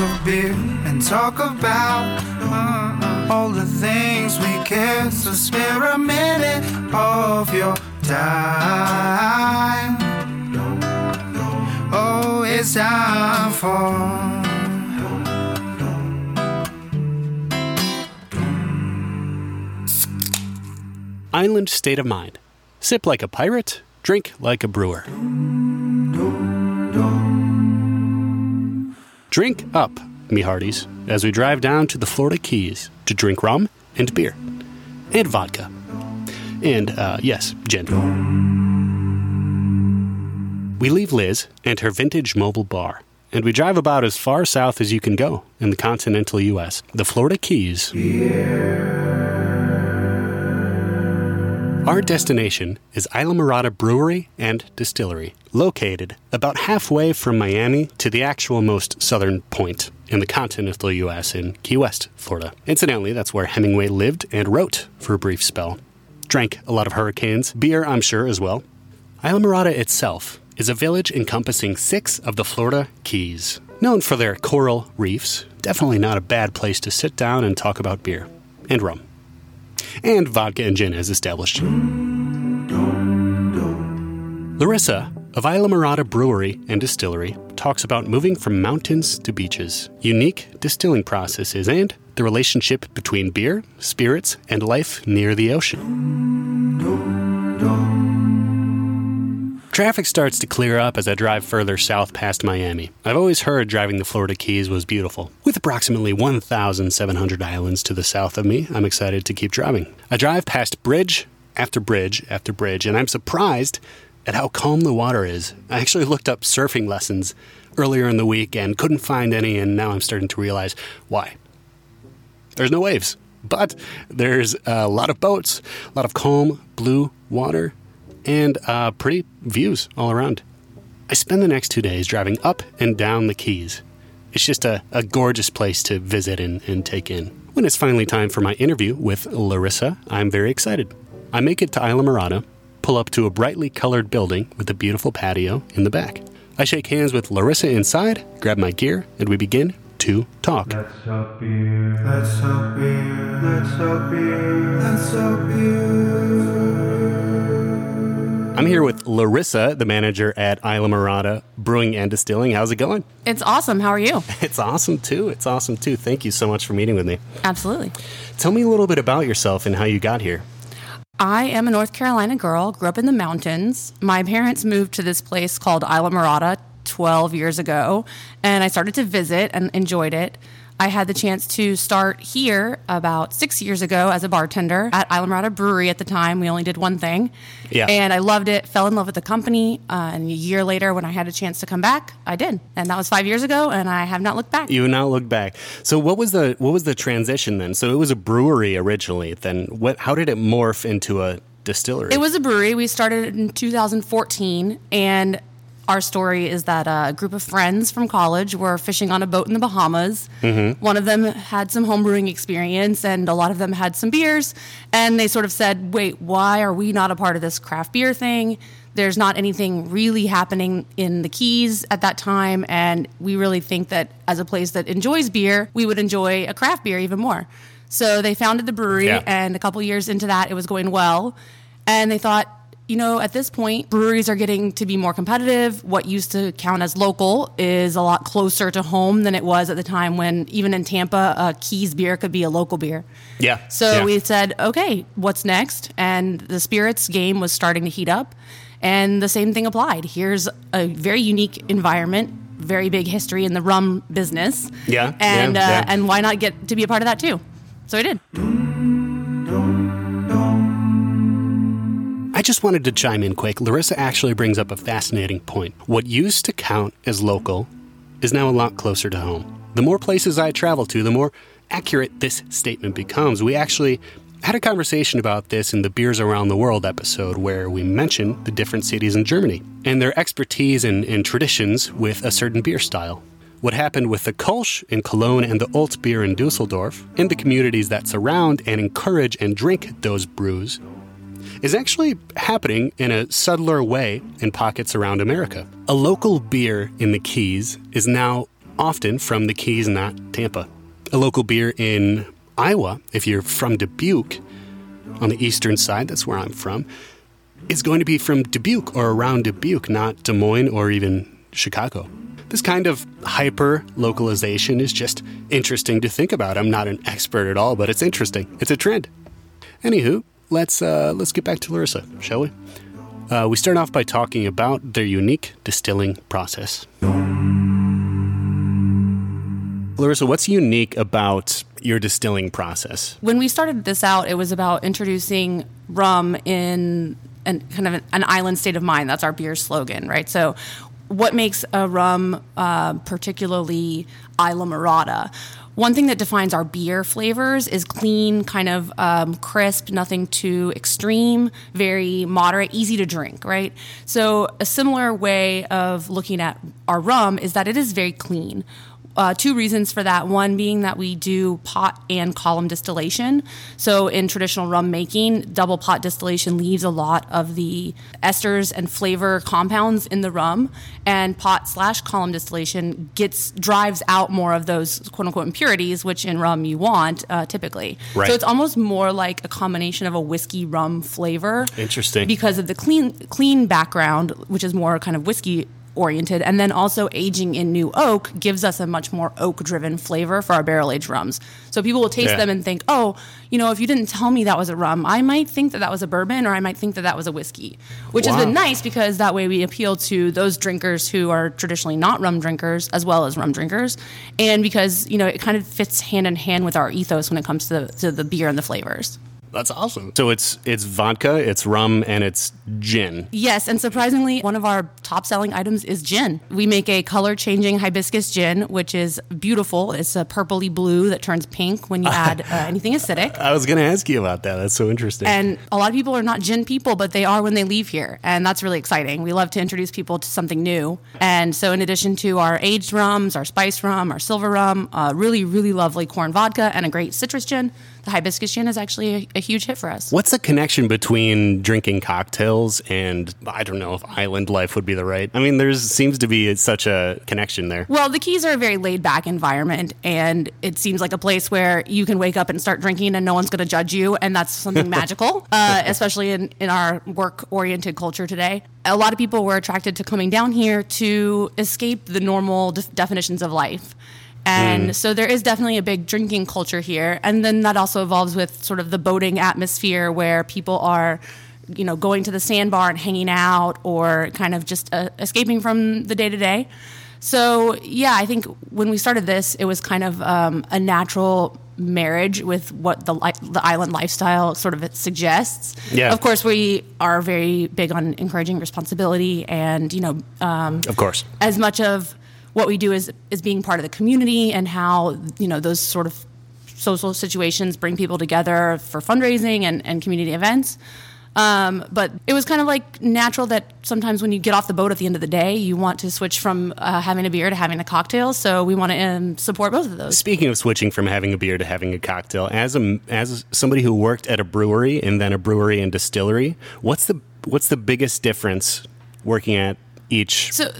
of beer and talk about uh, all the things we care. So spare a minute of your time. Oh, it's time for. Island State of Mind. Sip like a pirate, drink like a brewer. Drink up, me hearties, as we drive down to the Florida Keys to drink rum and beer. And vodka. And, uh, yes, gin. We leave Liz and her vintage mobile bar, and we drive about as far south as you can go in the continental U.S., the Florida Keys. Our destination is Islamorada Brewery and Distillery, located about halfway from Miami to the actual most southern point in the continental U.S. in Key West, Florida. Incidentally, that's where Hemingway lived and wrote for a brief spell. Drank a lot of hurricanes, beer, I'm sure, as well. Islamorada itself is a village encompassing six of the Florida Keys. Known for their coral reefs, definitely not a bad place to sit down and talk about beer and rum and vodka and gin as established. Larisa of Islamorada Brewery and Distillery talks about moving from mountains to beaches, unique distilling processes, and the relationship between beer, spirits, and life near the ocean. Traffic starts to clear up as I drive further south past Miami. I've always heard driving the Florida Keys was beautiful. With approximately 1,700 islands to the south of me, I'm excited to keep driving. I drive past bridge after bridge after bridge, and I'm surprised at how calm the water is. I actually looked up surfing lessons earlier in the week and couldn't find any, and now I'm starting to realize why. There's no waves, but there's a lot of boats, a lot of calm blue water, and uh, pretty views all around. I spend the next two days driving up and down the Keys. It's just a, a gorgeous place to visit and, and take in. When it's finally time for my interview with Larisa, I'm very excited. I make it to Islamorada, pull up to a brightly colored building with a beautiful patio in the back. I shake hands with Larisa inside, grab my gear, and we begin to talk. Let's up beer. Let's up beer. Let's up beer. Let's up beer. I'm here mm-hmm. with Larisa, the manager at Islamorada Brewing and Distilling. How's it going? It's awesome. How are you? It's awesome too. It's awesome too. Thank you so much for meeting with me. Absolutely. Tell me a little bit about yourself and how you got here. I am a North Carolina girl, grew up in the mountains. My parents moved to this place called Islamorada 12 years ago, and I started to visit and enjoyed it. I had the chance to start here about six years ago as a bartender at Islamorada Brewery at the time. We only did one thing. Yeah. And I loved it, fell in love with the company. Uh, and a year later, when I had a chance to come back, I did. And that was five years ago, and I have not looked back. You have not looked back. So what was the what was the transition then? So it was a brewery originally. Then what? How did it morph into a distillery? It was a brewery. We started in 2014, and our story is that a group of friends from college were fishing on a boat in the Bahamas. Mm-hmm. One of them had some homebrewing experience, and a lot of them had some beers. And they sort of said, "Wait, why are we not a part of this craft beer thing?" There's not anything really happening in the Keys at that time, and we really think that as a place that enjoys beer, we would enjoy a craft beer even more. So they founded the brewery, Yeah. and a couple years into that, it was going well. And they thought, you know, at this point, breweries are getting to be more competitive. What used to count as local is a lot closer to home than it was at the time when, even in Tampa, a Keys beer could be a local beer. yeah. So yeah. we said, okay, what's next? And the spirits game was starting to heat up. And the same thing applied. Here's a very unique environment, very big history in the rum business. Yeah, And, yeah, uh, yeah. and why not get to be a part of that too? So I did. I just wanted to chime in quick. Larisa actually brings up a fascinating point. What used to count as local is now a lot closer to home. The more places I travel to, the more accurate this statement becomes. We actually had a conversation about this in the Beers Around the World episode where we mentioned the different cities in Germany and their expertise and, and traditions with a certain beer style. What happened with the Kolsch in Cologne and the Alt beer in Dusseldorf, and the communities that surround and encourage and drink those brews, is actually happening in a subtler way in pockets around America. A local beer in the Keys is now often from the Keys, not Tampa. A local beer in Iowa, if you're from Dubuque, on the eastern side, that's where I'm from, is going to be from Dubuque or around Dubuque, not Des Moines or even Chicago. This kind of hyper localization is just interesting to think about. I'm not an expert at all, but it's interesting. It's a trend. Anywho, let's uh, let's get back to Larisa, shall we? Uh, we start off by talking about their unique distilling process. Larisa, what's unique about your distilling process? When we started this out, it was about introducing rum in an, kind of an island state of mind. That's our beer slogan, right? So, what makes a rum uh, particularly Islamorada? One thing that defines our beer flavors is clean, kind of um, crisp, nothing too extreme, very moderate, easy to drink, right? So, a similar way of looking at our rum is that it is very clean uh, two reasons for that. One being that we do pot and column distillation. So, in traditional rum making, double pot distillation leaves a lot of the esters and flavor compounds in the rum, and pot slash column distillation gets drives out more of those quote unquote impurities, which in rum you want uh, typically. Right. So, it's almost more like a combination of a whiskey rum flavor. Interesting. Because of the clean clean background, which is more kind of whiskey oriented. And then also aging in new oak gives us a much more oak driven flavor for our barrel aged rums. So people will taste Yeah. them and think oh you know if you didn't tell me that was a rum i might think that that was a bourbon or i might think that that was a whiskey which has been nice because that way we appeal to those drinkers who are traditionally not rum drinkers as well as rum drinkers. And because you know it kind of fits hand in hand with our ethos when it comes to the, to the beer and the flavors That's awesome. So it's it's vodka, it's rum, and it's gin. Yes, and surprisingly, one of our top selling items is gin. We make a color changing hibiscus gin, which is beautiful. It's a purpley blue that turns pink when you add uh, anything acidic. I was going to ask you about that. That's so interesting. And a lot of people are not gin people, but they are when they leave here. And that's really exciting. We love to introduce people to something new. And so, in addition to our aged rums, our spice rum, our silver rum, uh, really, really lovely corn vodka, and a great citrus gin, the hibiscus gin is actually a, a huge hit for us. What's the connection between drinking cocktails and I don't know if island life would be the right? I mean, there seems to be such a connection there. Well, the Keys are a very laid back environment, and it seems like a place where you can wake up and start drinking and no one's going to judge you, and that's something magical, uh, especially in, in our work oriented culture today. A lot of people were attracted to coming down here to escape the normal def- definitions of life. And so there is definitely a big drinking culture here. And then that also evolves with sort of the boating atmosphere where people are, you know, going to the sandbar and hanging out or kind of just uh, escaping from the day to day. So, yeah, I think when we started this, it was kind of um, a natural marriage with what the, li- the island lifestyle sort of suggests. Yeah. Of course, we are very big on encouraging responsibility and, you know, um, Of course. as much of what we do is is being part of the community and how you know those sort of social situations bring people together for fundraising and, and community events. Um, but it was kind of like natural that sometimes when you get off the boat at the end of the day, you want to switch from uh, having a beer to having a cocktail. So we want to um, support both of those. Speaking of switching from having a beer to having a cocktail, as a as somebody who worked at a brewery and then a brewery and distillery, what's the what's the biggest difference working at each? So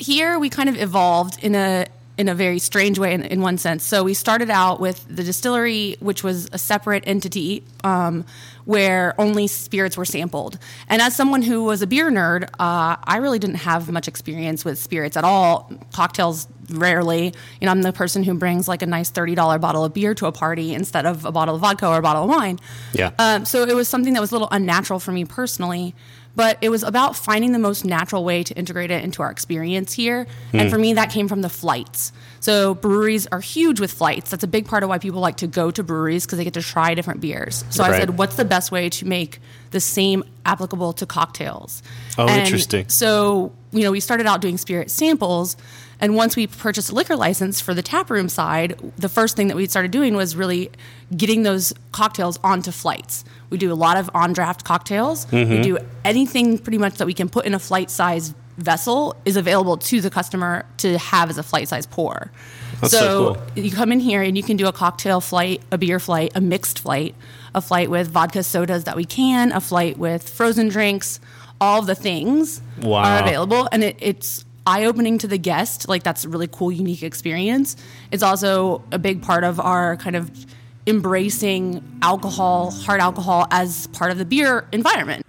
here we kind of evolved in a in a very strange way in, in one sense. So we started out with the distillery, which was a separate entity um, where only spirits were sampled. And as someone who was a beer nerd, uh, I really didn't have much experience with spirits at all. Cocktails rarely. You know, I'm the person who brings like a nice thirty dollar bottle of beer to a party instead of a bottle of vodka or a bottle of wine. Yeah. Um, so it was something that was a little unnatural for me personally, but it was about finding the most natural way to integrate it into our experience here. Hmm. And for me, that came from the flights. So breweries are huge with flights. That's a big part of why people like to go to breweries because they get to try different beers. So I said, what's the best way to make the same applicable to cocktails? Oh, And interesting. So, you know, we started out doing spirit samples. And once we purchased a liquor license for the taproom side, the first thing that we started doing was really getting those cocktails onto flights. We do a lot of on draft cocktails. Mm-hmm. We do anything pretty much that we can put in a flight size vessel is available to the customer to have as a flight size pour. That's so cool. you come in here and you can do a cocktail flight, a beer flight, a mixed flight, a flight with vodka sodas that we can, a flight with frozen drinks. All the things Wow. are available, and it, it's eye opening to the guest. Like that's a really cool, unique experience. It's also a big part of our kind of embracing alcohol, hard alcohol, as part of the beer environment.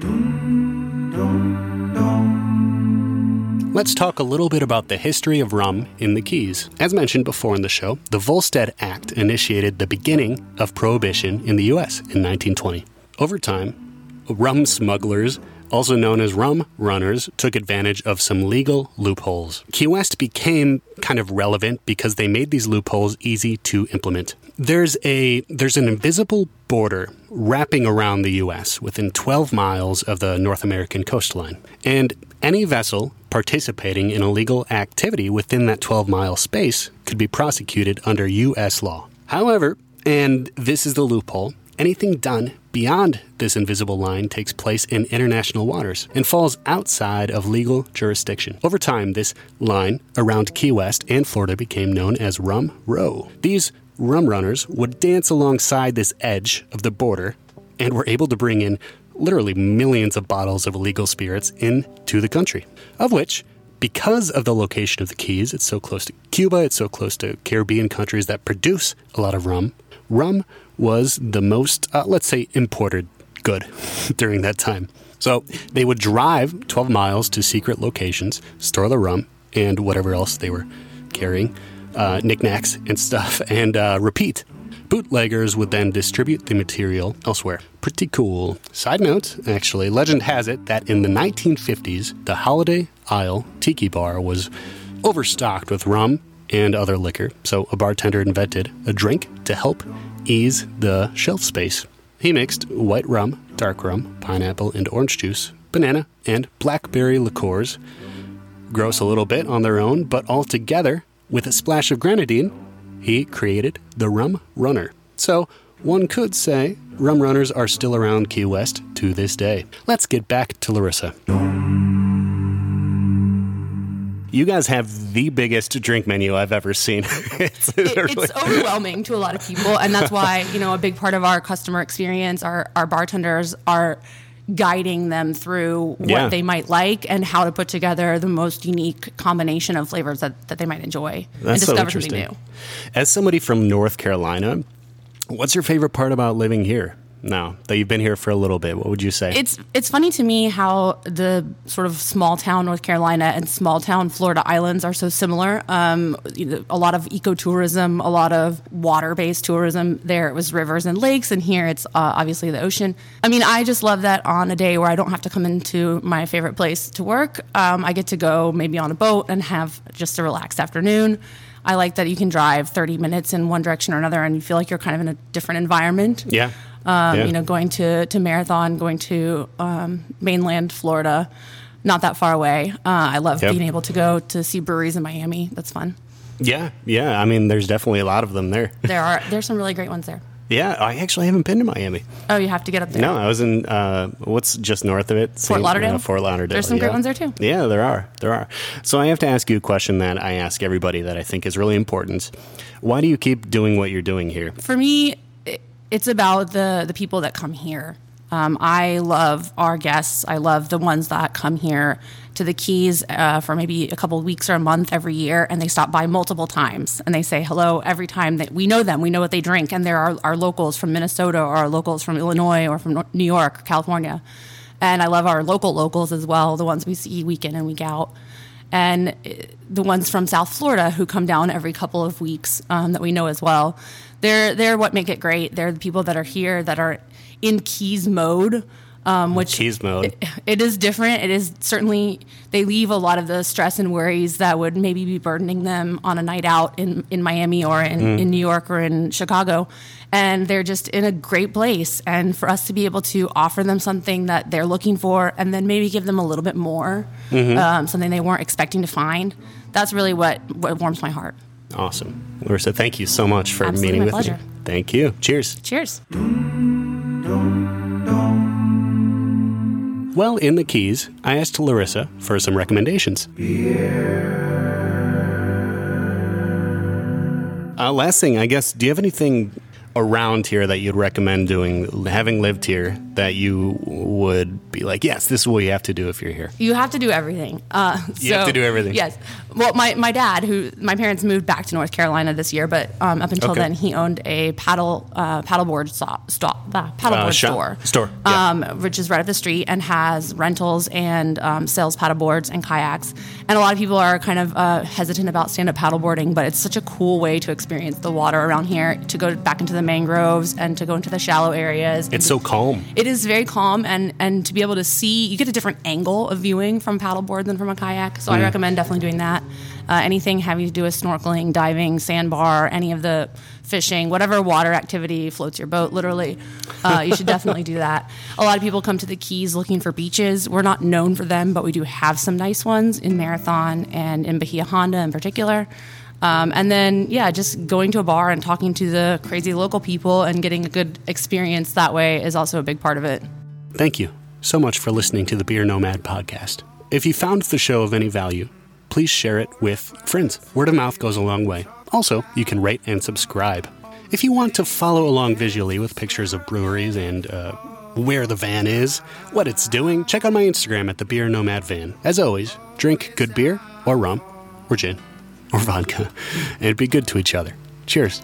Let's talk a little bit about the history of rum in the Keys. As mentioned before in the show, the Volstead Act initiated the beginning of prohibition in the U.S. in 1920. Over time, rum smugglers, also known as rum runners, took advantage of some legal loopholes. Key West became kind of relevant because they made these loopholes easy to implement. There's a there's an invisible border wrapping around the US within 12 miles of the North American coastline. And any vessel participating in illegal activity within that 12 mile space could be prosecuted under U.S. law. However, and this is the loophole, anything done beyond this invisible line takes place in international waters and falls outside of legal jurisdiction. Over time, this line around Key West and Florida became known as Rum Row. These rum runners would dance alongside this edge of the border and were able to bring in literally millions of bottles of illegal spirits into the country, of which because of the location of the Keys, it's so close to Cuba, it's so close to Caribbean countries that produce a lot of rum. Rum was the most, uh, let's say, imported good during that time. So they would drive 12 miles to secret locations, store the rum and whatever else they were carrying, uh, knickknacks and stuff, and uh, repeat Bootleggers would then distribute the material elsewhere. Pretty cool. Side note, actually, legend has it that in the 1950s, the Holiday Isle Tiki Bar was overstocked with rum and other liquor, so a bartender invented a drink to help ease the shelf space. He mixed white rum, dark rum, pineapple and orange juice, banana, and blackberry liqueurs. Gross a little bit on their own, but all together, with a splash of grenadine, he created the Rum Runner. So, one could say rum runners are still around Key West to this day. Let's get back to Larisa. You guys have the biggest drink menu I've ever seen. it's, it, it's overwhelming to a lot of people, and that's why you know a big part of our customer experience, our our bartenders are guiding them through what yeah. they might like and how to put together the most unique combination of flavors that, that they might enjoy That's and discover so something new. As somebody from North Carolina, what's your favorite part about living here? Now that you've been here for a little bit. What would you say? It's it's funny to me how the sort of small town north carolina and small town florida islands are so similar. Um, a lot of ecotourism a lot of water-based tourism. There it was rivers and lakes and here it's uh, obviously the ocean. I mean i just love that on a day where i don't have to come into my favorite place to work um, i get to go maybe on a boat and have just a relaxed afternoon. I like that you can drive 30 minutes in one direction or another and you feel like you're kind of in a different environment. Yeah. Um, yeah. You know, going to, to Marathon, going to um, mainland Florida, not that far away. Uh, I love yep. being able to go to see breweries in Miami. That's fun. Yeah, yeah. I mean, there's definitely a lot of them there. there are. There's some really great ones there. Yeah, I actually haven't been to Miami. Oh, you have to get up there. No, I was in uh, what's just north of it, Fort Lauderdale. Uh, Fort Lauderdale. There's some yeah. great ones there too. Yeah, there are. There are. So I have to ask you a question that I ask everybody that I think is really important. Why do you keep doing what you're doing here? For me, it's about the the people that come here. Um, I love our guests. I love the ones that come here to the Keys uh, for maybe a couple weeks or a month every year, and they stop by multiple times and they say hello every time that we know them. We know what they drink, and there are our locals from Minnesota or our locals from Illinois or from New York, California, and I love our local locals as well, the ones we see week in and week out and uh, the ones from South Florida who come down every couple of weeks um, that we know as well. They're they're what make it great. They're the people that are here that are in keys mode. Um, which keys mode. It, it is different. It is certainly they leave a lot of the stress and worries that would maybe be burdening them on a night out in, in Miami or in, mm. in New York or in Chicago, and they're just in a great place. And for us to be able to offer them something that they're looking for, and then maybe give them a little bit more, mm-hmm. um, something they weren't expecting to find, that's really what what warms my heart. Awesome. Larisa, thank you so much for Absolutely meeting with pleasure. me. Thank you. Cheers. Cheers. Well, in the Keys, I asked Larisa for some recommendations. Uh, last thing, I guess, do you have anything around here that you'd recommend doing, having lived here, that you would be like, yes, this is what you have to do if you're here? You have to do everything. Uh, You have to do everything. Yes. Well, my, my dad, who my parents moved back to North Carolina this year, but um, up until Okay. then, he owned a paddle uh, paddleboard stop, stop uh, paddleboard Uh, store. store, yeah. Um, which is right up the street and has rentals and um, sells paddleboards and kayaks. And a lot of people are kind of uh, hesitant about stand up paddleboarding, but it's such a cool way to experience the water around here, to go back into the mangroves and to go into the shallow areas. It's so calm. it is very calm and and to be able to see you get a different angle of viewing from paddleboard than from a kayak. So i recommend definitely doing that. Uh, anything having to do with snorkeling diving sandbar any of the fishing whatever water activity floats your boat literally uh, you should definitely do that. A lot of people come to the keys looking for beaches. We're not known for them but we do have some nice ones in marathon and in bahia honda in particular um, and then, yeah, just going to a bar and talking to the crazy local people and getting a good experience that way is also a big part of it. Thank you so much for listening to the Beer Nomad podcast. If you found the show of any value, please share it with friends. Word of mouth goes a long way. Also, you can rate and subscribe. If you want to follow along visually with pictures of breweries and uh, where the van is, what it's doing, check out my Instagram at the Beer Nomad Van. As always, drink good beer or rum or gin or vodka and be good to each other. Cheers.